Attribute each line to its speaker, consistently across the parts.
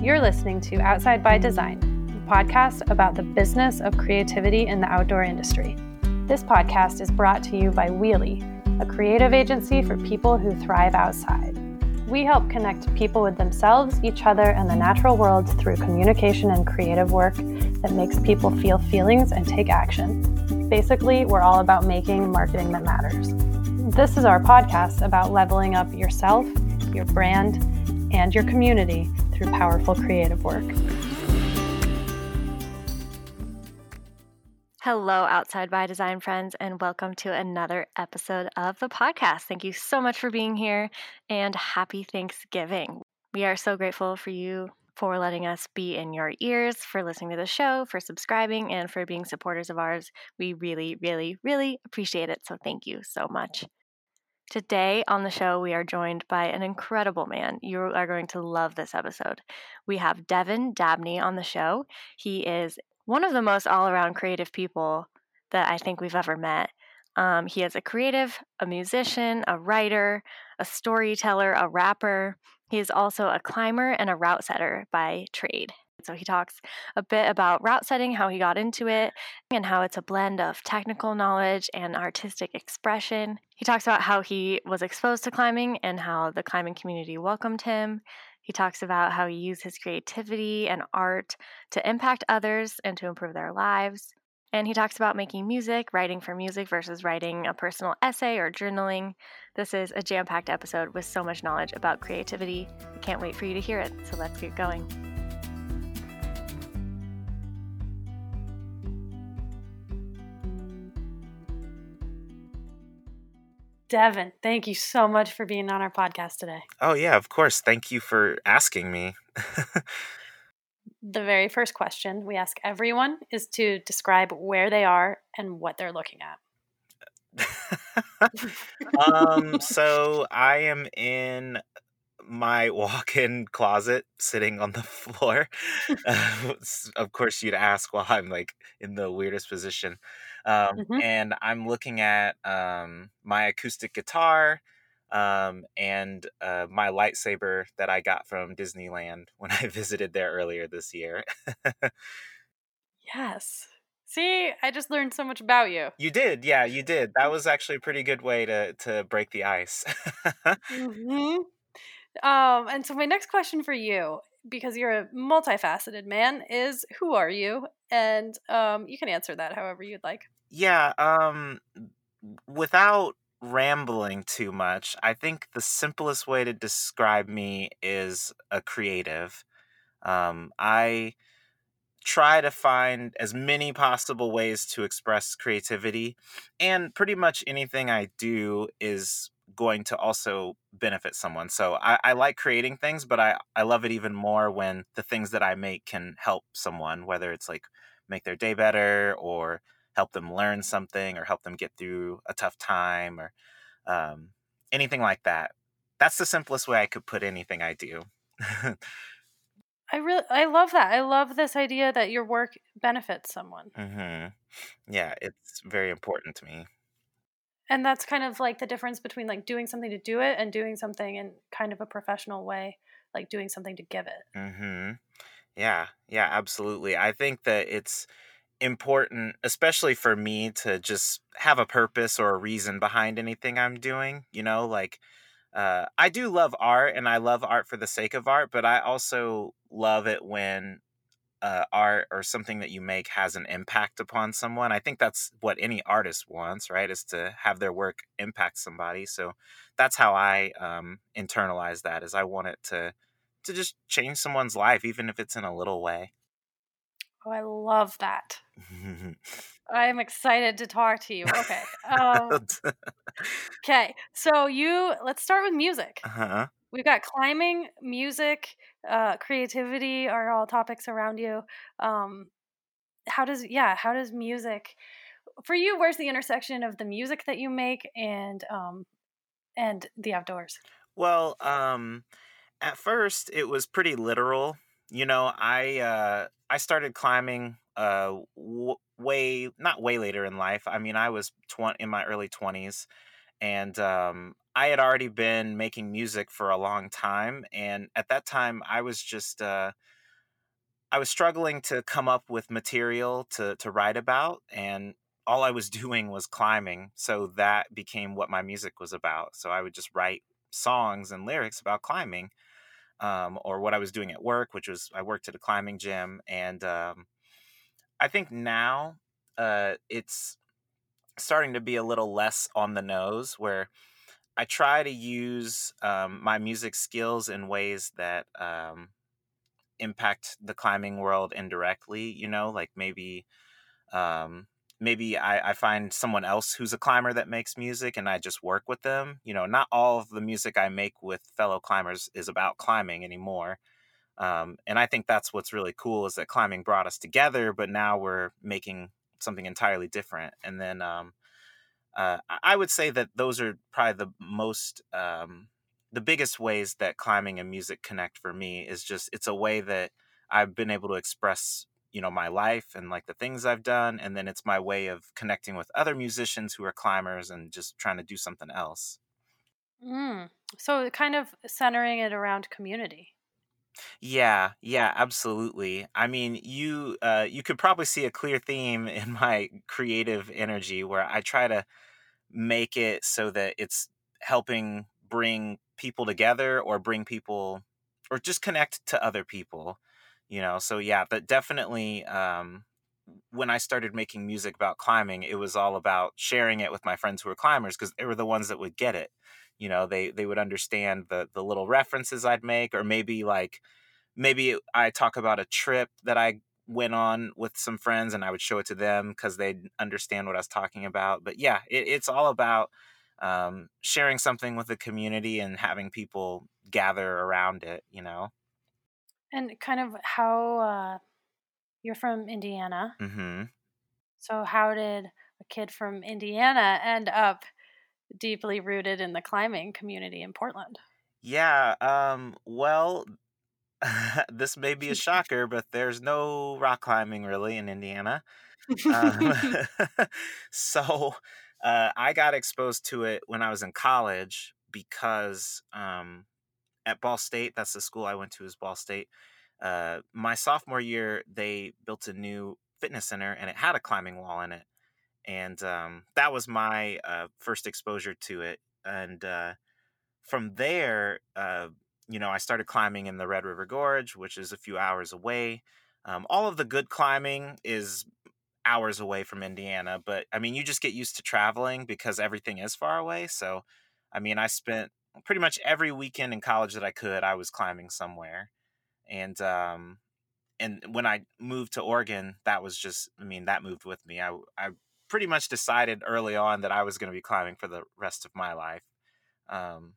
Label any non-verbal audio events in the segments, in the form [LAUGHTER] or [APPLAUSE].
Speaker 1: You're listening to Outside by Design, a podcast about the business of creativity in the outdoor industry. This podcast is brought to you by Wheelie, a creative agency for people who thrive outside. We help connect people with themselves, each other, and the natural world through communication and creative work that makes people feel feelings and take action. Basically, we're all about making marketing that matters. This is our podcast about leveling up yourself, your brand, and your community through powerful creative work. Hello, Outside by Design friends, and welcome to another episode of the podcast. Thank you so much for being here and happy Thanksgiving. We are so grateful for you for letting us be in your ears, for listening to the show, for subscribing, and for being supporters of ours. We really, really, really appreciate it. So thank you so much. Today on the show, we are joined by an incredible man. You are going to love this episode. We have Devin Dabney on the show. He is one of the most all around creative people that I think we've ever met. Um, he is a creative, a musician, a writer, a storyteller, a rapper. He is also a climber and a route setter by trade. So he talks a bit about route setting, how he got into it, and how it's a blend of technical knowledge and artistic expression. He talks about how he was exposed to climbing and how the climbing community welcomed him. He talks about how he used his creativity and art to impact others and to improve their lives. And he talks about making music, writing for music versus writing a personal essay or journaling. This is a jam packed episode with so much knowledge about creativity. I can't wait for you to hear it, so let's get going. Devin, thank you so much for being on our podcast today.
Speaker 2: Oh, yeah, of course. Thank you for asking me. [LAUGHS]
Speaker 1: the very first question we ask everyone is to describe where they are and what they're looking at. [LAUGHS]
Speaker 2: um, so I am in my [LAUGHS] walk-in closet sitting on the floor. Uh, of course, you'd ask while I'm like in the weirdest position. Um, mm-hmm. And I'm looking at um, my acoustic guitar um, and uh, my lightsaber that I got from Disneyland when [LAUGHS] I visited there earlier this year. [LAUGHS]
Speaker 1: yes. See, I just learned so much about you.
Speaker 2: You did, yeah, you did. That was actually a pretty good way to to break the ice. [LAUGHS]
Speaker 1: mm-hmm. Um, and so my next question for you, because you're a multifaceted man, is who are you? And um, you can answer that however you'd like.
Speaker 2: Yeah, um without rambling too much, I think the simplest way to describe me is a creative. Um I try to find as many possible ways to express creativity and pretty much anything I do is going to also benefit someone. So I, I, like creating things, but I, I love it even more when the things that I make can help someone, whether it's like make their day better or help them learn something or help them get through a tough time or um, anything like that. That's the simplest way I could put anything I do. [LAUGHS]
Speaker 1: I really, I love that. I love this idea that your work benefits someone.
Speaker 2: Mm-hmm. Yeah, it's very important to me.
Speaker 1: And that's kind of like the difference between like doing something to do it and doing something in kind of a professional way, like doing something to give it.
Speaker 2: Mm-hmm. Yeah, yeah, absolutely. I think that it's important, especially for me, to just have a purpose or a reason behind anything I'm doing. You know, like uh, I do love art and I love art for the sake of art, but I also love it when uh, art or something that you make has an impact upon someone. I think that's what any artist wants, right? Is to have their work impact somebody. So that's how I um, internalize that. Is I want it to to just change someone's life, even if it's in a little way.
Speaker 1: Oh, I love that. [LAUGHS] I'm excited to talk to you. Okay. [LAUGHS] Um, [LAUGHS] okay. So you let's start with music. Uh-huh. We've got climbing, music, uh, creativity are all topics around you. Um, how does yeah? How does music for you? Where's the intersection of the music that you make and um, and the outdoors?
Speaker 2: Well, um, at first it was pretty literal. You know, I uh, I started climbing uh w- way not way later in life. I mean, I was 20 in my early 20s and um I had already been making music for a long time, and at that time, I was just uh, I was struggling to come up with material to to write about, and all I was [LAUGHS] doing was climbing. So that became what my music was about. So I would just write songs and lyrics about climbing, um, or what I was doing at work, which was I worked at a climbing gym, and um, I think now uh, it's starting to be a little less on the nose, where I try to use um, my music skills in ways that um, impact the climbing world indirectly. You know, like maybe um, maybe I, I find someone else who's a climber that makes music and I just work with them. You know, not all of the music I make with fellow climbers is about climbing anymore. Um, and I think that's what's really cool is that climbing brought us together, but now we're making something entirely different. And then um, uh, I would say that those are probably the most, um, the biggest ways that climbing and music connect for me is just it's a way that I've been able to express you know my life and like the things I've done and then it's my way of connecting with other musicians who are climbers and just trying to do something else.
Speaker 3: Mm. So kind of centering it around community.
Speaker 2: Yeah, yeah, absolutely. I mean, you uh you could probably see a clear theme in my creative energy where I try to make it so that it's helping bring people together or bring people or just connect to other people you know so yeah but definitely um when I started making music about climbing, it was all about sharing it with my friends who were climbers because they were the ones that would get it. You know, they they would understand the the little references I'd make, or maybe like maybe I talk about a trip that I went on with some friends, and I would show it to them because they'd understand what I was talking about. But yeah, it, it's all about um, sharing something with the community and having people gather around it. You know.
Speaker 3: And kind of how uh, you're from Indiana.
Speaker 2: Mm-hmm.
Speaker 3: So, how did a kid from Indiana end up deeply rooted in the climbing community in Portland?
Speaker 2: Yeah. Um. Well, [LAUGHS] this may be a [LAUGHS] shocker, but there's no rock climbing really in Indiana. Um, [LAUGHS] so uh, I got exposed to it when I was in college because um, at Ball State, that's the school I went to, is Ball State. Uh, my sophomore year, they built a new fitness center and it had a climbing wall in it. And um, that was my uh, first exposure to it. And uh, from there, uh, you know, I started climbing in the Red River Gorge, which is a few hours away. Um, all of the good climbing is hours away from Indiana, but I mean, you just get used to traveling because everything is far away. So, I mean, I spent pretty much every weekend in college that I could, I was climbing somewhere. And um and when I moved to Oregon, that was just I mean, that moved with me. I I pretty much decided early on that I was going to be climbing for the rest of my life. Um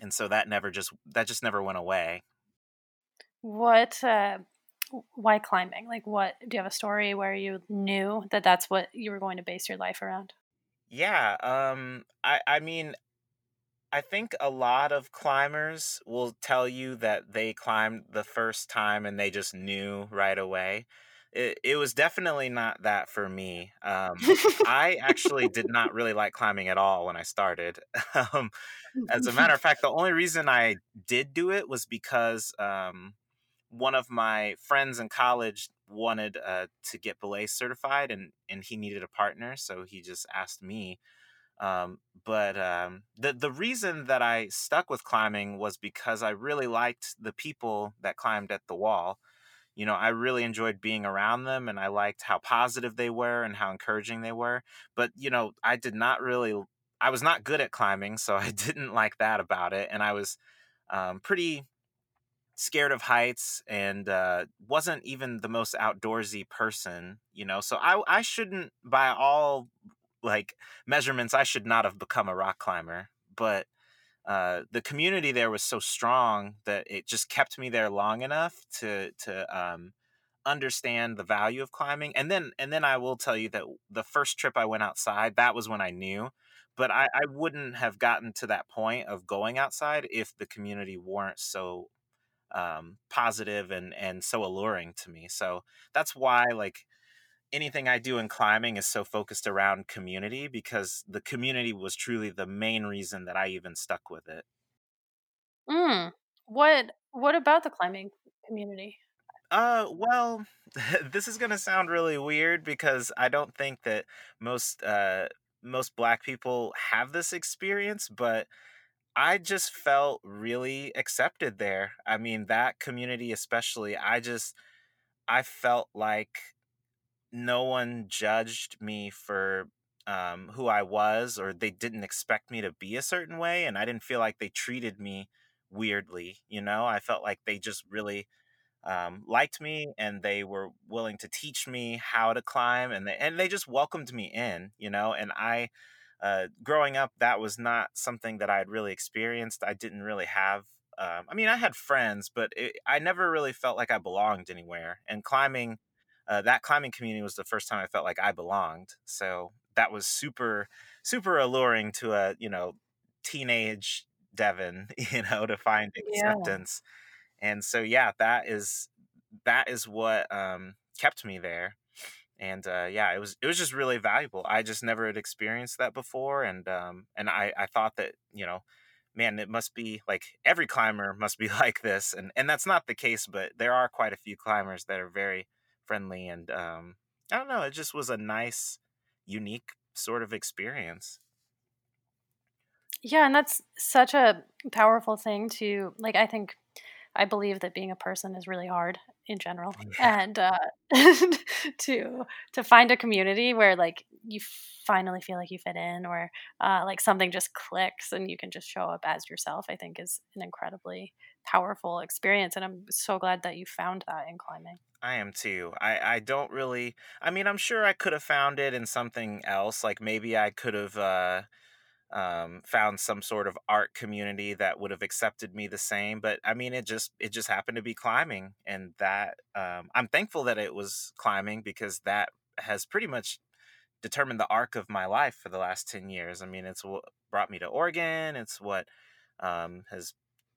Speaker 2: and so that never just that just never went away.
Speaker 3: What uh why climbing? Like what do you have a story where you knew that that's what you were going to base your life around?
Speaker 2: Yeah, um I I mean I think a lot of climbers will tell you that they climbed the first time and they just knew right away. It, it was definitely not that for me. Um, [LAUGHS] I actually did not really like climbing at all when I started. [LAUGHS] Um, as a matter of fact, the only reason I did do it was because um, one of my friends in college wanted uh, to get belay certified and, and he needed a partner. So he just asked me um, but um, the the reason that I stuck with climbing was because I really liked the people that climbed at the wall. You know, I really enjoyed being around them, and I liked how positive they were and how encouraging they were. But you know, I did not really. I was not good at climbing, so I [LAUGHS] didn't like that about it, and I was um, pretty scared of heights and uh, wasn't even the most outdoorsy person, you know. So I I shouldn't by all like measurements, I should not have become a rock climber. But uh, the community there was so strong that it just kept me there long enough to to um, understand the value of climbing. And then and then I will tell you that the first trip I went outside, that was when I knew. But I, I wouldn't have gotten to that point of going outside if the community weren't so um, positive and and so alluring to me. So that's why like anything I do in climbing is so focused around community because the community was truly the main reason that I even stuck with it.
Speaker 3: Mm. What what about the climbing community?
Speaker 2: Uh, well, [LAUGHS] this is gonna sound really weird because I don't think that most uh most black people have this experience, but I just felt really accepted there. I mean, that community especially, I just I felt like no one judged me for um, who I was, or they didn't expect me to be a certain way, and I didn't feel like they treated me weirdly. You know, I felt like they just really um, liked me and they were willing to teach me how to climb and they, and they just welcomed me in you know and i uh, growing up that was not something that i had really experienced i didn't really have um, i mean i had friends but it, i never really felt like i belonged anywhere and climbing uh, that climbing community was the first time i felt like i belonged so that was super super alluring to a you know teenage devin [LAUGHS] you know to find
Speaker 3: Yeah.
Speaker 2: acceptance and so yeah that is that is what um kept me there and uh yeah it was it was just really valuable i just never had experienced that before and um and i i thought that you know man it must be like every climber must be [LAUGHS] like this and and that's not the case but there are quite a few climbers that are very friendly and um i don't know it just was a nice unique sort of experience.
Speaker 3: Yeah, and that's such a powerful thing to like I think I believe that being a person is really hard in general,
Speaker 2: yeah
Speaker 3: and uh, [LAUGHS] to to find a community where like you finally feel like you fit in, or uh, like something just clicks and you can just show up as yourself. I think is an incredibly powerful experience, and I'm so glad that you found that in climbing.
Speaker 2: I am too. I I don't really I mean, I'm sure I could have found it in something else. Like maybe I could have uh um found some sort of art community that would have accepted me the same, but I mean, it just it just happened to be climbing and that um I'm thankful that it was climbing because that has pretty much determined the arc of my life for the last 10 years. I mean, it's what brought me to Oregon, it's what um has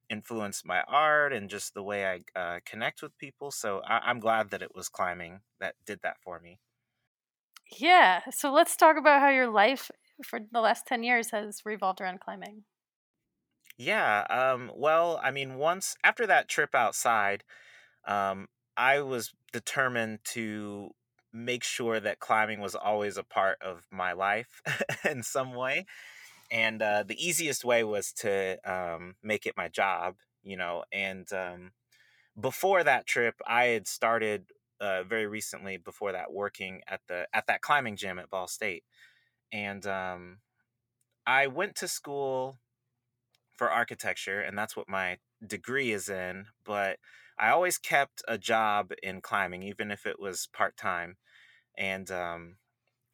Speaker 2: influenced my art and just the way I uh, connect with people. So I, I'm glad that it was climbing that did that for me.
Speaker 3: Yeah, so let's talk about how your life for the last ten years has revolved around climbing.
Speaker 2: Yeah. Um, well, I mean, once after that trip outside, um, I was determined to make sure that climbing was always a part of my life [LAUGHS] in some way. And uh, the easiest way was to um, make it my job, you know. And um, before that trip, I had started uh, very recently before that working at the at that climbing gym at Ball State, and um, I went to school for architecture, and that's what my degree is in. But I always kept a job in climbing, even if it was part time. And um,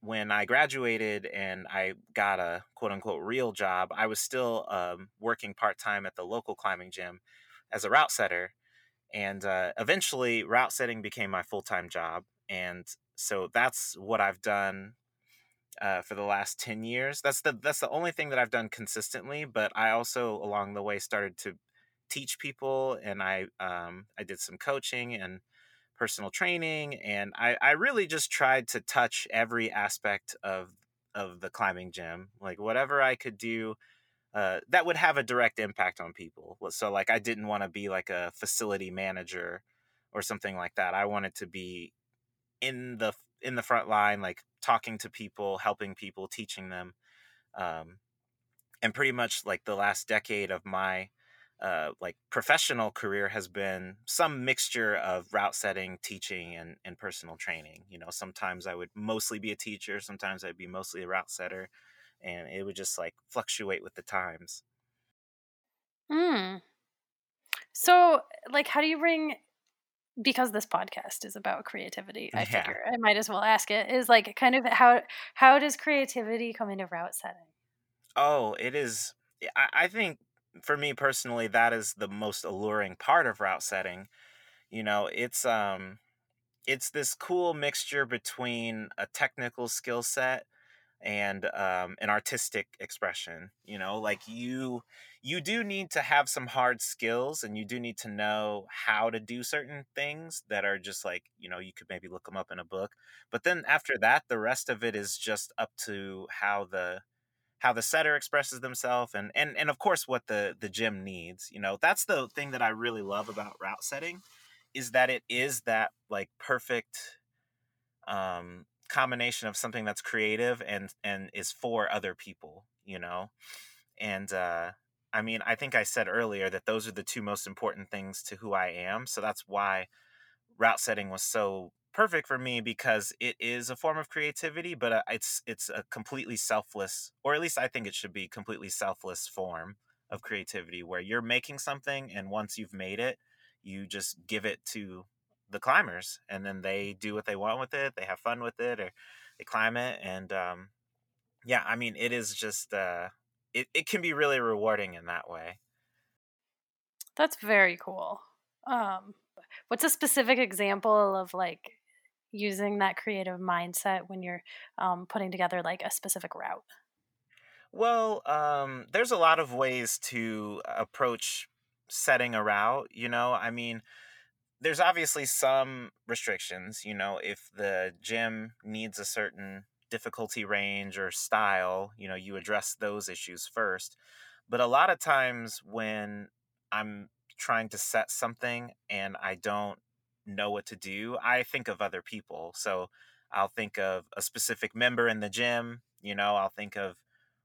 Speaker 2: when I graduated and I got a quote unquote real job, I was still um, working part time at the local climbing gym as a route setter and uh, eventually route setting became my full-time job and so that's what i've done uh, for the last 10 years that's the that's the only thing that i've done consistently but i also along the way started to teach people and i um, i did some coaching and personal training and I, I really just tried to touch every aspect of of the climbing gym like whatever i could do uh, that would have a direct impact on people. So like I didn't want to be like a facility manager or something like that. I wanted to be in the in the front line, like talking to people, helping people, teaching them. Um, and pretty much like the last decade of my uh, like professional career has been some mixture of route setting, teaching, and and personal training. You know, sometimes I would mostly be a teacher, sometimes I'd be mostly a route setter, and it would just like fluctuate with the times.
Speaker 3: Mm. So, like, how do you bring because this podcast is about creativity, I
Speaker 2: Yeah.
Speaker 3: figure I might as well ask it, is like kind of how how does creativity come into route setting?
Speaker 2: Oh, it is. I, I think for me personally, that is the most alluring part of route setting. You know, it's um, it's this cool mixture between a technical skill set and um, an artistic expression you know like you you do need to have some hard skills and you do need to know how to do certain things that are just like you know you could maybe look them up in a book but then after that the rest of it is just up to how the how the setter expresses themselves and and and of course what the the gym needs you know? That's the thing that i really love about route setting is that it is that like perfect um combination of something that's creative and and is for other people you know? And uh i mean i think i said earlier that those are the two most important things to who i am so that's why route setting was so perfect for me because it is a form of creativity but uh, it's it's a completely selfless or at least i think it should be completely selfless form of creativity where you're making something and once you've made it you just give it to the climbers and then they do what they want with it they have fun with it or they climb it and um yeah i mean it is just uh it, it can be really rewarding in that way.
Speaker 3: That's very cool. Um what's a specific example of like using that creative mindset when you're um, putting together like a specific route?
Speaker 2: Well um there's a lot of ways to approach setting a route you know? I mean there's obviously some restrictions. You know, if the gym needs a certain difficulty range or style, you know, you address those issues first. But a lot of times when I'm trying to set something and I don't know what to do, I think of other people. So I'll think of a specific member in the gym, you know, I'll think of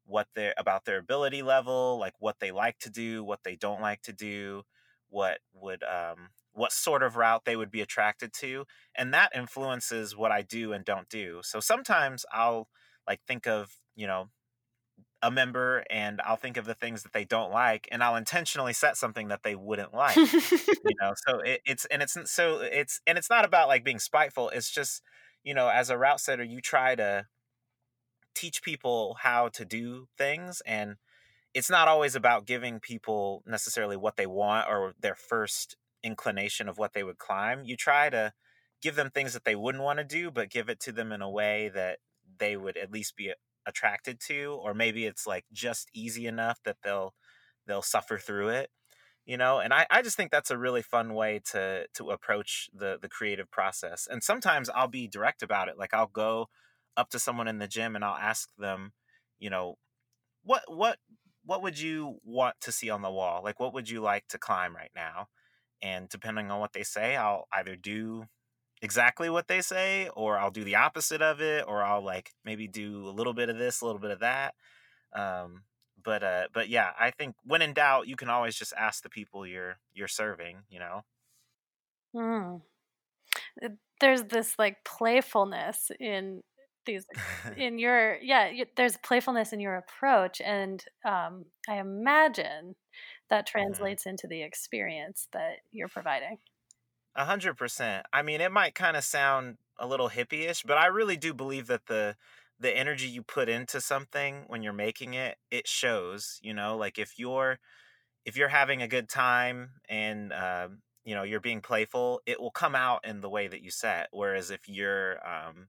Speaker 2: what they're about their ability level, like what they like to do, what they don't like to do, what would um what sort of route they would be attracted to and that influences what i do and don't do. So sometimes i'll like think of you know a member and i'll think of the things that they don't like and i'll intentionally set something that they wouldn't [LAUGHS] like you know? So it, it's and it's so it's and it's not about like being spiteful it's just you know as a route setter you try to teach people how to do things and it's not always about giving people necessarily what they want or their first inclination of what they would climb. You try to give them things that they wouldn't want to do, but give it to them in a way that they would at least be attracted to, or maybe it's like just easy enough that they'll they'll suffer through it. You know, and I, I just think that's a really fun way to to approach the the creative process. And sometimes I'll be direct about it. Like I'll go up to someone in the gym and I'll ask them, you know, what what what would you want to see on the wall? Like what would you like to climb right now? And depending on what they say i'll either do exactly what they say or i'll do the opposite of it or i'll like maybe do a little bit of this a little bit of that um, but uh but yeah i think when in doubt you can always just ask the people you're you're serving you know
Speaker 3: mm. there's this like playfulness in these [LAUGHS] in your yeah you, there's playfulness in your approach and um, i imagine that mm-hmm. translates into the experience that you're providing.
Speaker 2: A hundred percent. I mean, it might kind of sound a little hippie-ish, but I really do believe that the the energy you put into something when you're making it, it shows. You know, like if you're if you're having a good time and uh, you know you're being playful, it will come out in the way that you set. Whereas if you're um,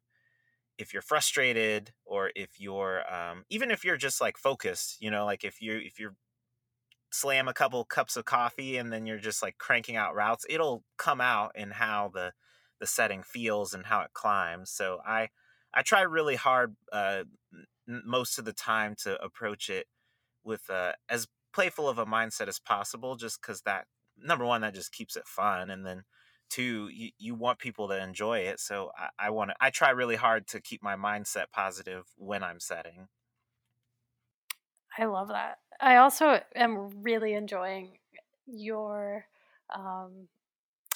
Speaker 2: if you're frustrated or if you're um, even if you're just like focused, you know, like if you if you're slam a couple cups of coffee and then you're just like cranking out routes it'll come out in how the the setting feels and how it climbs so i i try really hard uh most of the time to approach it with uh as playful of a mindset as possible just because that number one that just keeps it fun and then two you, you want people to enjoy it so i, I want to i try really hard to keep my mindset positive when i'm setting
Speaker 3: I love that. I also am really enjoying your um,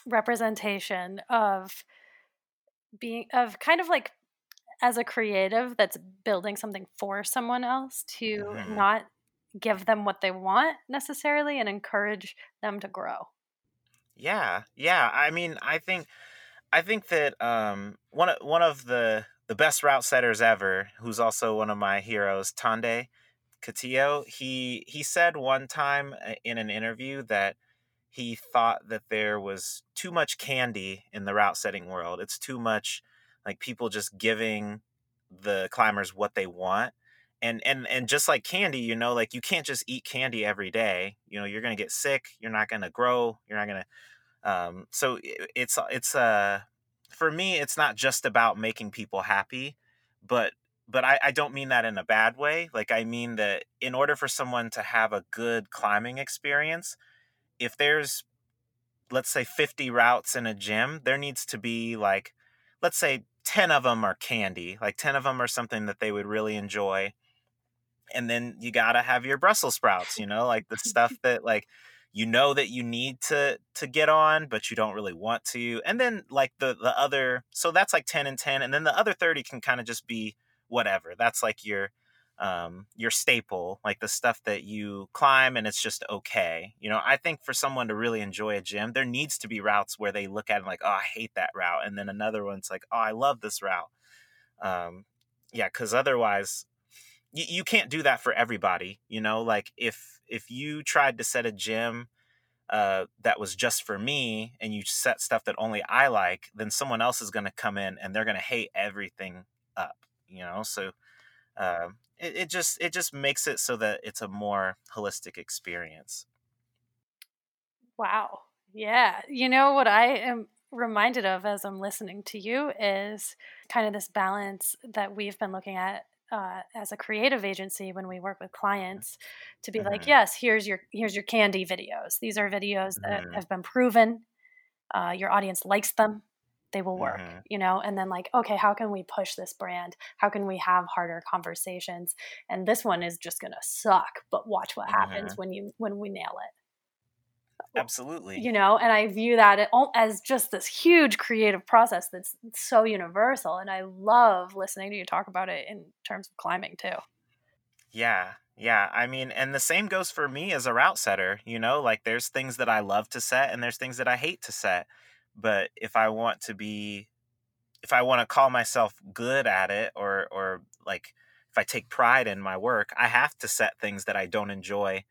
Speaker 3: representation of being of kind of like as a creative that's building something for someone else to mm-hmm. not give them what they want necessarily and encourage them to grow.
Speaker 2: Yeah. Yeah, I mean, I think I think that um one of one of the the best route setters ever, who's also one of my heroes, Tonde, Katiyo, he he said one time uh, in an interview that he thought that there was too much candy in the route setting world. It's too much like people just giving the climbers what they want and and and just like candy you know like you can't just eat candy every day you know you're gonna get sick you're not gonna grow you're not gonna um so it's it's uh for me it's not just about making people happy but but I, I don't mean that in a bad way like i mean that in order for someone to have a good climbing experience if there's let's say 50 routes in a gym there needs to be like let's say 10 of them are candy like 10 of them are something that they would really enjoy and then you gotta have your Brussels sprouts, you know, like the stuff [LAUGHS] that like you know that you need to to get on, but you don't really want to. And then like the the other, so that's like ten and ten, and then the other thirty can kind of just be whatever. That's like your um your staple, like the stuff that you climb and it's just okay. You know, I think for someone to really enjoy a gym, there needs to be routes where they look at it like, oh, I hate that route, and then another one's like, oh, I love this route. Um, yeah, because otherwise you, you can't do that for everybody you know like if if you tried to set a gym uh, that was just for me and you set stuff that only I like, then someone else is going to come in and they're going to hate everything up, you know? So uh, it, it just it just makes it so that it's a more holistic experience.
Speaker 3: Wow. Yeah. You know what I am reminded of as I'm listening to you is kind of this balance that we've been looking at uh, as a creative agency when we work with clients to be mm-hmm. like yes here's your here's your candy videos these are videos that mm-hmm. have been proven uh, your audience likes them they will work mm-hmm. you know and then like okay how can we push this brand how can we have harder conversations and this one is just gonna suck but watch what happens mm-hmm. when you when we nail it
Speaker 2: Absolutely.
Speaker 3: You know, and I view that as just this huge creative process that's so universal. And I love listening to you talk about it in terms of climbing too.
Speaker 2: Yeah. Yeah. I mean, and the same goes for me as a route setter. You know, like there's things that I love to set and there's things that I hate to set. But if I want to be, if I want to call myself good at it or, or like, if I take pride in my work, I have to set things that I don't enjoy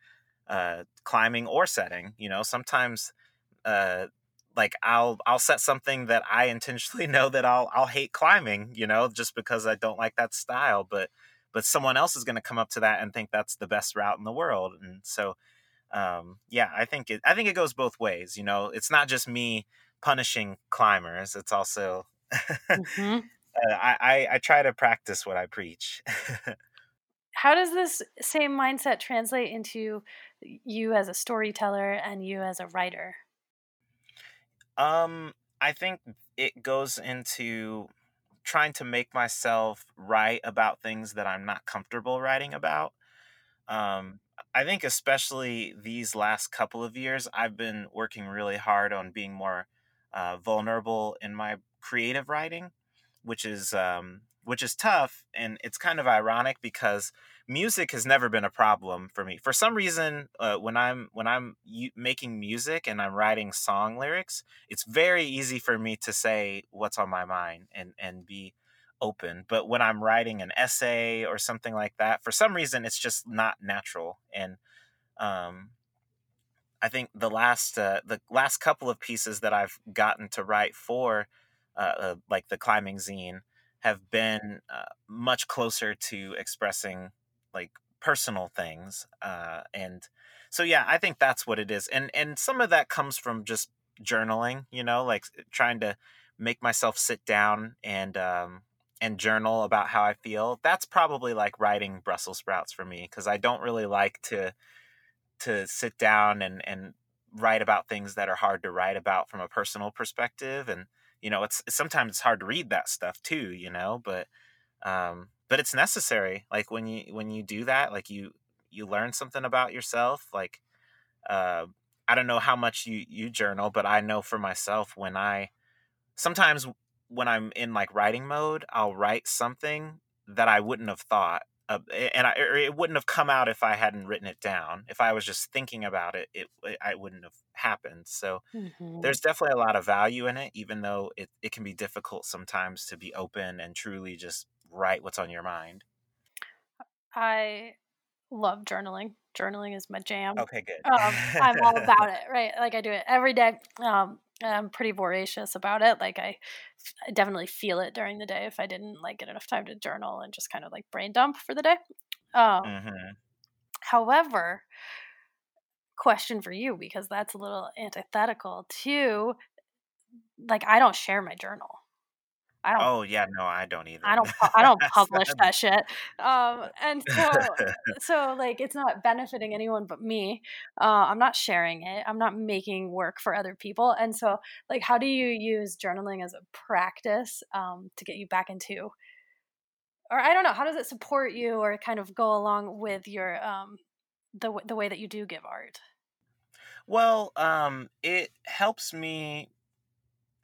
Speaker 2: uh, climbing or setting. You know, sometimes uh, like I'll I'll set something that I intentionally [LAUGHS] know that I'll I'll hate climbing. You know, just because I don't like that style, but but someone else is going to come up to that and think that's the best route in the world, and so. Um, yeah, I think it. I think it goes both ways. You know, it's not just me punishing climbers. It's also [LAUGHS] mm-hmm. uh, I, I I try to practice what I preach. [LAUGHS]
Speaker 3: how does this same mindset translate into you as a storyteller and you as a writer?
Speaker 2: Um, I think it goes into trying to make myself write about things that I'm not comfortable writing about. Um, I think especially these last couple of years, I've been working really hard on being more uh, vulnerable in my creative writing, which is um, which is tough and it's kind of ironic because music has never been a problem for me. For some reason uh, when i'm when i'm u- making music and i'm writing song lyrics it's very easy for me to say what's on my mind and and be open. But when i'm writing an essay or something like that for some reason it's just not natural. And um i think the last uh, the last couple of pieces that i've gotten to write for uh, uh like the climbing zine have been uh, much closer to expressing like personal things uh, and so yeah i think that's what it is and and some of that comes from just journaling you know like trying to make myself sit down and um and journal about how i feel. That's probably like writing brussels sprouts for me because i don't really like to to sit down and and write about things that are hard to write about from a personal perspective and you know it's sometimes it's hard to read that stuff too you know but um but it's necessary like when you when you do that like you you learn something about yourself like uh i don't know how much you you journal but i know for myself when i sometimes when i'm in like writing mode i'll write something that i wouldn't have thought uh, and I, it wouldn't have come out if I hadn't written it down. If I was just thinking about it, it, it I wouldn't have happened. So mm-hmm. there's definitely a lot of value in it, even though it, it can be difficult sometimes to be open and truly just write what's on your mind.
Speaker 3: I love journaling. Journaling is my jam.
Speaker 2: Okay, good.
Speaker 3: um, I'm all about it, right? Like I do it every day. Um, I'm pretty voracious about it. Like I, I definitely feel it during the day if I didn't like get enough time to journal and just kind of like brain dump for the day. Um,
Speaker 2: hmm
Speaker 3: However, question for you because that's a little antithetical to like I don't share my journal. I don't
Speaker 2: Oh yeah, no, I don't either.
Speaker 3: I don't I don't [LAUGHS] publish that shit. Um and so [LAUGHS] so like it's not benefiting anyone but me. Uh I'm not sharing it. I'm not making work for other people. And so like how do you use journaling as a practice um to get you back into or I don't know, how does it support you or kind of go along with your um the the way that you do give art?
Speaker 2: well, um, it helps me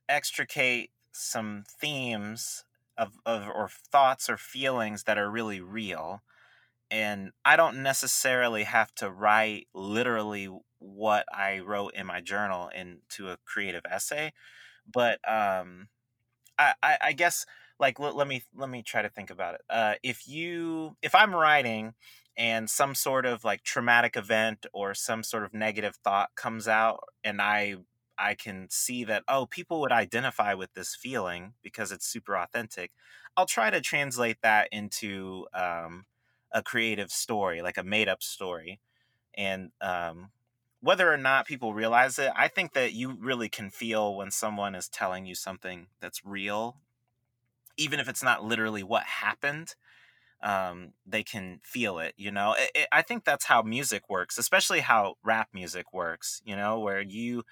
Speaker 2: extricate some themes of, of or thoughts or feelings that are really real and i don't necessarily have to write literally what i wrote in my journal into a creative essay but um i i, I guess like let, let me let me try to think about it. Uh if you if i'm writing and some sort of like traumatic event or some sort of negative thought comes out and i I can see that, oh, people would identify with this feeling because it's super authentic. I'll try to translate that into um, a creative story, like a made up story. And um, whether or not people realize it, I think that you really can feel when someone is telling you something that's real, even if it's not literally what happened. Um, they can feel it, you know. It, it, I think that's how music works, especially how rap music works, you know, where you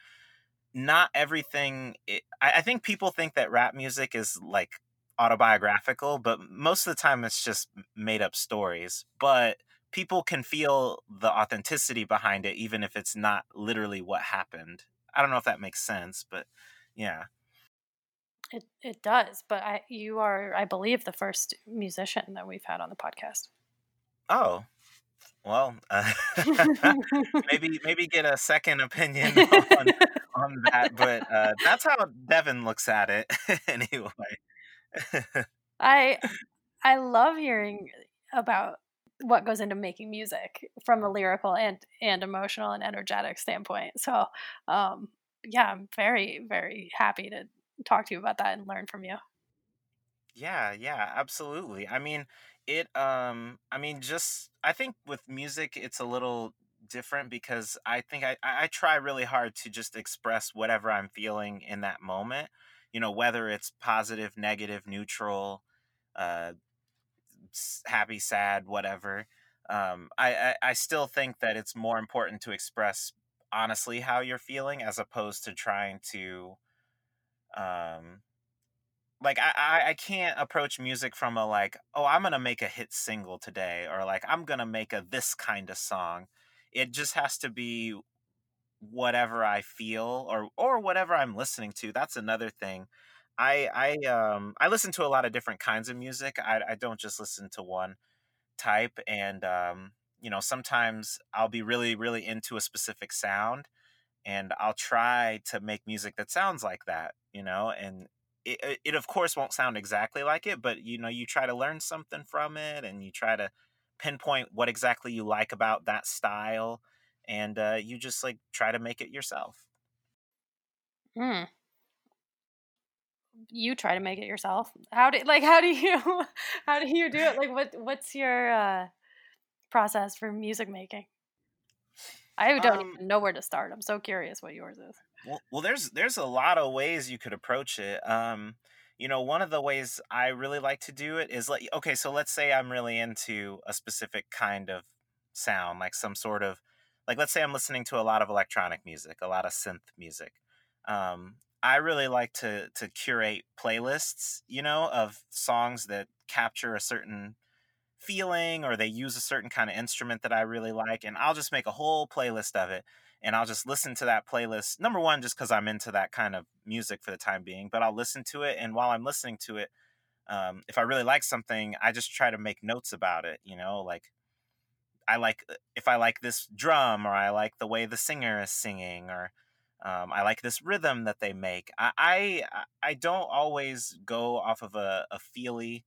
Speaker 2: not everything it, I, I think people think that rap music is like autobiographical but most of the time it's just made up stories but people can feel the authenticity behind it even if it's not literally what happened i don't know if that makes sense but yeah
Speaker 3: It it does, but I you are I believe the first musician that we've had on the podcast.
Speaker 2: oh well uh, [LAUGHS] [LAUGHS] maybe maybe get a second opinion [LAUGHS] on on that but uh, that's how devin looks at it [LAUGHS] anyway
Speaker 3: I I love hearing about what goes into making music from a lyrical and and emotional and energetic standpoint. So, um, yeah, I'm very very happy to talk to you about that and learn from you.
Speaker 2: Yeah, yeah, absolutely. I mean, it um I mean just I think with music it's a little different because I think I I try really hard to just express whatever I'm feeling in that moment. You know, whether it's positive, negative, neutral, uh happy, sad, whatever. Um I I, I still think that it's more important to express honestly how you're feeling as opposed to trying to um like I I can't approach music from a like oh I'm gonna make a hit single today or like I'm gonna make a this kind of song. It just has to be whatever I feel or or whatever I'm listening to. That's another thing. I I um I listen to a lot of different kinds of music. I I don't just listen to one type and um you know sometimes I'll be really really into a specific sound and I'll try to make music that sounds like that, you know, and it, it of course won't sound exactly like it, but you know, you try to learn something from it and you try to pinpoint what exactly you like about that style and uh, you just like try to make it yourself.
Speaker 3: Mm, you try to make it yourself. How do like how do you [LAUGHS] how do you do it? Like what what's your uh, process for music making? I don't
Speaker 2: Um,
Speaker 3: even know where to start. I'm so curious what yours is.
Speaker 2: Well, well, there's there's a lot of ways you could approach it. Um, you know, one of the ways I really like to do it is like, okay, so let's say I'm really into a specific kind of sound, like some sort of, like let's say I'm listening to a lot of electronic music, a lot of synth music. Um, I really like to to curate playlists, you know, of songs that capture a certain feeling or they use a certain kind of instrument that I really like and I'll just make a whole playlist of it and I'll just listen to that playlist number 1 just cuz I'm into that kind of music for the time being but I'll listen to it and while I'm listening to it um, if I really like something I just try to make notes about it you know like I like uh, if I like this drum or I like the way the singer is singing or um, I like this rhythm that they make. I I, I don't always go off of a, a feely,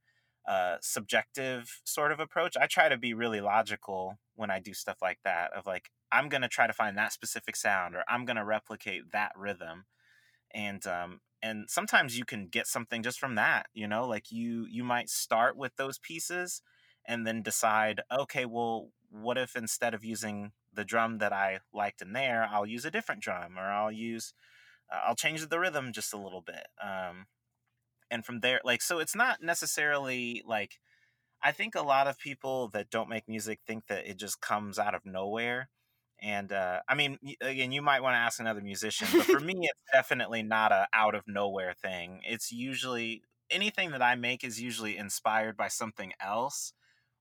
Speaker 2: uh, subjective sort of approach. I try to be really logical when I do stuff like that. Of like I'm gonna try to find that specific sound or I'm gonna replicate that rhythm and um, and sometimes you can get something just from that you know like you you might start with those pieces and then decide okay well what if instead of using the drum that i liked in there i'll use a different drum or i'll use uh, i'll change the rhythm just a little bit um, and from there like so it's not necessarily like i think a lot of people that don't make music think that it just comes out of nowhere and uh, I mean, again, you might want to ask another musician, but for [LAUGHS] me, it's definitely not a out of nowhere thing. It's usually anything that I make is usually inspired by something else,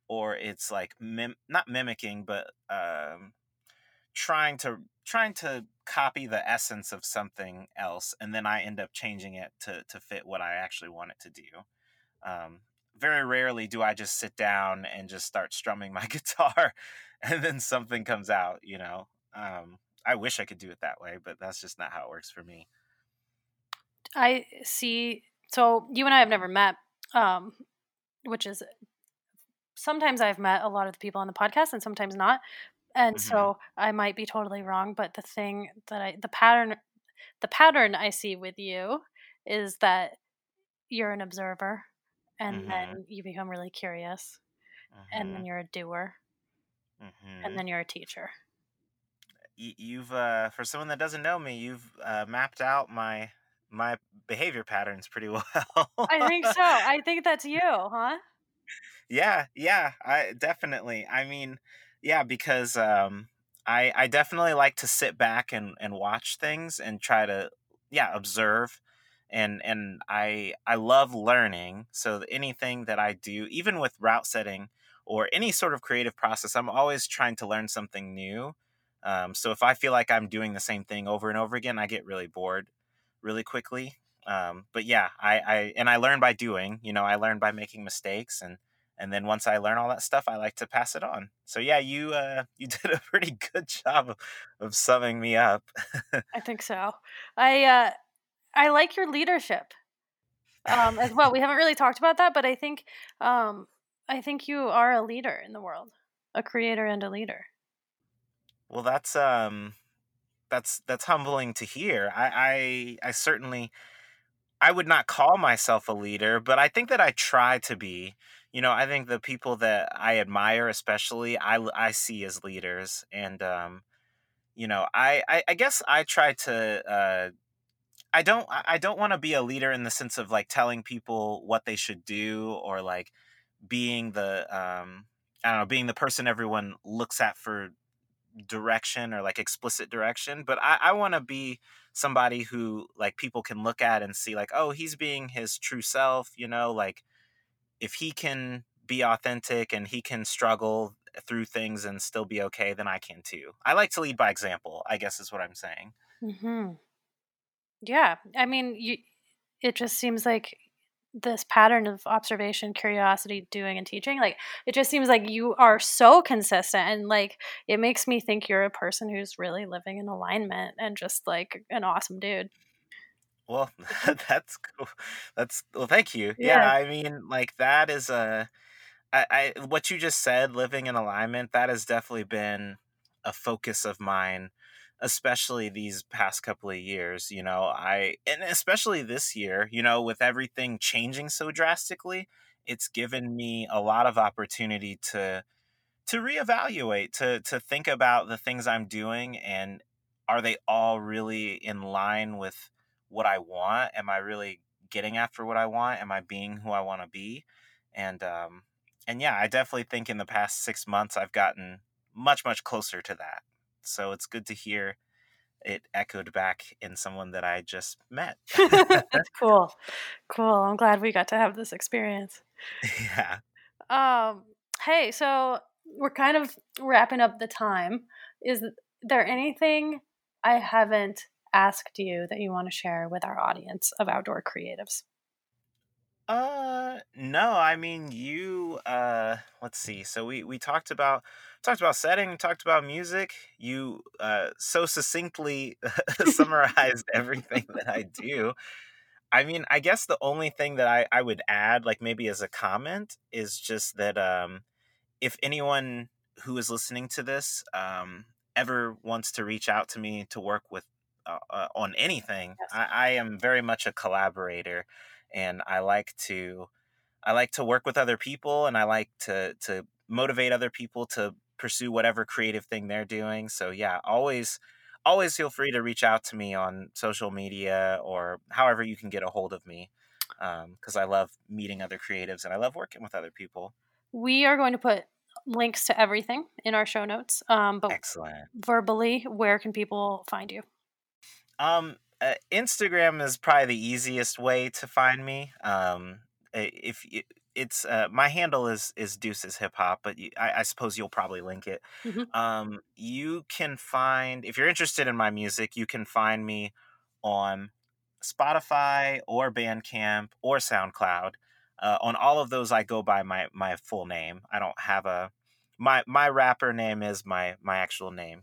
Speaker 2: or it's like mim- not mimicking, but um, trying to trying to copy the essence of something else, and then I end up changing it to to fit what I actually want it to do. Um, very rarely do I just sit down and just start strumming my [LAUGHS] guitar and then something comes out, you know. Um, I wish I could do it that way, but that's just not how it works for me.
Speaker 3: I see. So you and I have never met, um, which is sometimes I've met a lot of the people on the podcast and sometimes not. And mm-hmm. so I might be totally wrong, but the thing that I, the pattern, the pattern I see with you is that you're an observer and mm-hmm. then you become really curious mm-hmm. and then mm-hmm. you're a doer mm-hmm. and then you're a teacher
Speaker 2: you've uh, for someone that doesn't know me you've uh, mapped out my my behavior patterns pretty [LAUGHS] well
Speaker 3: i think so i think that's you huh
Speaker 2: yeah yeah i definitely i mean yeah because um i i definitely like to sit back and and watch things and try to yeah observe and and i i love learning so anything that i do even with route setting or any sort of creative process, I'm always trying to learn something new. Um, so if I feel like I'm doing the same thing over and over again, I get really bored really quickly. Um, but yeah, I, I and I learn by doing. You know, I learn by making mistakes, and and then once I learn all that stuff, I like to pass it on. So yeah, you uh, [LAUGHS] you did a pretty good job of, of summing me up.
Speaker 3: I think so. I uh, I like your leadership um, as well. We haven't really talked about that, but I think um, I think you are a leader in the world, a creator and a leader.
Speaker 2: Well, that's um, that's that's humbling to hear. I I, I certainly I would not call myself a leader, but I think that I try to be. You know, I think the people that I admire, especially, I I see as leaders, and um, you know, I I, I guess I try to. Uh, I don't I don't want to be a leader in the sense of like telling people what they should do or like being the um I don't know, being the person everyone looks at for direction or like explicit direction. But I, I want to be somebody who like people can look at and see like, oh, he's being his true self, you know, like if he can be authentic and he can struggle through things and still be okay, then I can too. I like to lead by example, I guess is what I'm saying.
Speaker 3: Mm-hmm. Yeah. I mean, you, it just seems like this pattern of observation, curiosity, doing, and teaching. Like it just seems like you are so consistent, and like it makes me think you're a person who's really living in alignment and just like an awesome dude.
Speaker 2: Well, [LAUGHS] that's cool. That's well, thank you. Yeah, yeah I mean, like that is a, I, I what you just said, living in alignment. That has definitely been a focus of mine especially these past couple of years you know i and especially this year you know with everything changing so drastically it's given me a lot of opportunity to to reevaluate to to think about the things i'm doing and are they all really in line with what i want am i really getting after what i want am i being who i want to be and um and yeah i definitely think in the past six months i've gotten much much closer to that so it's good to hear it echoed back in someone that I just met. [LAUGHS]
Speaker 3: That's [LAUGHS] cool. Cool. I'm glad we got to have this experience.
Speaker 2: Yeah.
Speaker 3: Um hey, so we're kind of wrapping up the time. Is there anything I haven't asked you that you want to share with our audience of outdoor creatives?
Speaker 2: Uh no, I mean you uh let's see. So we we talked about talked about setting, talked about music. You uh so succinctly [LAUGHS] summarized everything that I [LAUGHS] do. I mean, I guess the only thing that I I would add like maybe as a comment is just that um if anyone who is listening to this um ever wants to reach out to me to work with uh, uh, on anything.
Speaker 3: Yes.
Speaker 2: I, I am very much a collaborator, and I like to I like to work with other people, and I like to to motivate other people to pursue whatever creative thing they're doing. So yeah, always always feel free to reach out to me on social media or however you can get a hold of me because I love meeting other creatives and I love working with other people.
Speaker 3: We are going to put links to everything in our show notes. Um, but
Speaker 2: Excellent.
Speaker 3: verbally, where can people find you?
Speaker 2: Um, uh, Instagram is probably the easiest way to find me. Um, if it's uh, my handle is is Deuces Hip Hop, but you, I, I suppose you'll probably link it.
Speaker 3: Mhm.
Speaker 2: Um, you can find if you're interested in my music, you can find me on Spotify or Bandcamp or SoundCloud. Uh, on all of those, I go by my my full name. I don't have a my my rapper name is my my actual name.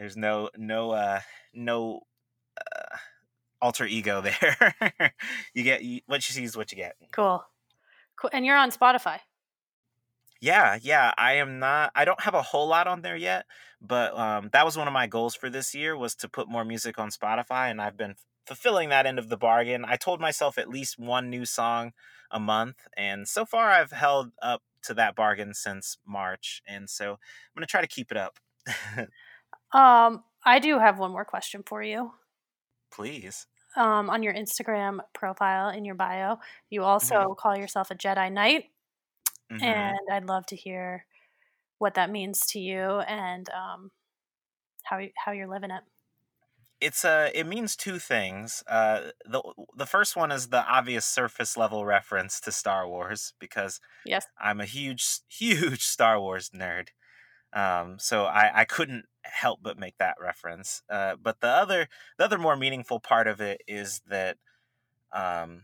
Speaker 2: There's no no uh no uh, alter ego [LAUGHS] there. you get you, what you see is what you get.
Speaker 3: Cool. Cool. And you're on Spotify.
Speaker 2: Yeah, yeah. I am not. I don't have a whole lot on there yet, but um, that was one of my goals for this year was to put more music on Spotify, and I've been fulfilling that end of the bargain. I told myself at least one new song a month, and so far I've held up to that bargain since March, and so I'm gonna try to keep it up. [LAUGHS]
Speaker 3: Um, I do have one more question for you.
Speaker 2: Please.
Speaker 3: Um, on your Instagram profile in your bio, you also call yourself a Jedi Knight,
Speaker 2: Mhm.
Speaker 3: and I'd love to hear what that means to you and um, how how you're living it.
Speaker 2: it's uh it means two things uh the the first one is the obvious surface level reference to star wars because
Speaker 3: Yes.
Speaker 2: i'm a huge huge [LAUGHS] star wars nerd um so i i couldn't help but make that reference uh but the other the other more meaningful part of it is that um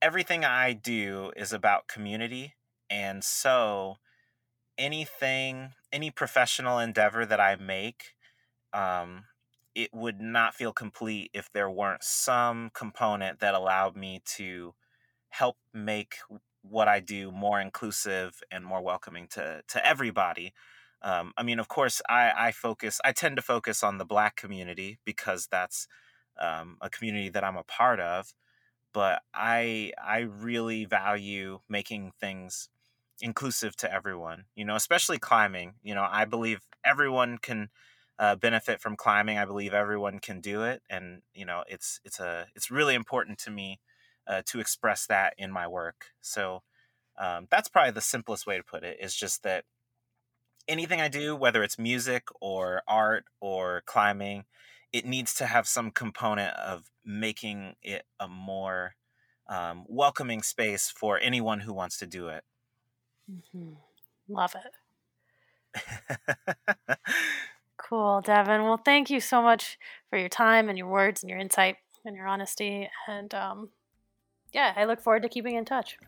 Speaker 2: everything i do is about community and so anything any professional endeavor that i make um it would not feel complete if there weren't some component that allowed me to help make what I do more inclusive and more welcoming to to everybody. Um, I mean, of course, I, I focus. I tend to focus on the Black community because that's um, a community that I'm a part of. But I I really value making things inclusive to everyone. You know, especially climbing. You know, I believe everyone can uh, benefit from climbing. I believe everyone can do it, and you know, it's it's a it's really important to me uh, to express that in my work. So um, that's probably the simplest way to put it. Is just that anything I do, whether it's music or art or climbing, it needs to have some component of making it a more um, welcoming space for anyone who wants to do it.
Speaker 3: Mhm. Love it. [LAUGHS] Cool, Devin. Well, thank you so much for your time and your words and your insight and your honesty. And um, yeah, I look forward to keeping in touch.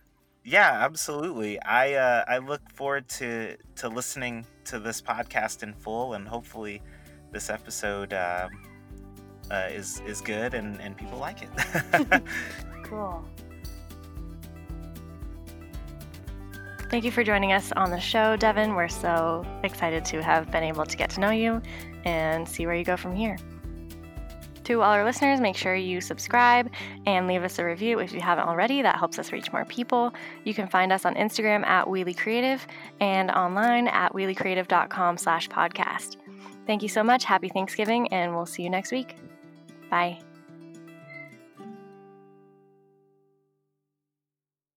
Speaker 2: Yeah, absolutely. I uh, I look forward to to listening to this podcast in full, and hopefully, this episode um, uh, is is good and and people like it. [LAUGHS] [LAUGHS]
Speaker 3: Cool.
Speaker 1: Thank you for joining us on the show, Devin. We're so excited to have been able to get to know you and see where you go from here. To all our listeners, make sure you subscribe and leave us a review if you haven't already. That helps us reach more people. You can find us on Instagram at Wheelie Creative and online at wheeliecreative.com slash podcast. Thank you so much. Happy Thanksgiving, and we'll see you next week. Bye.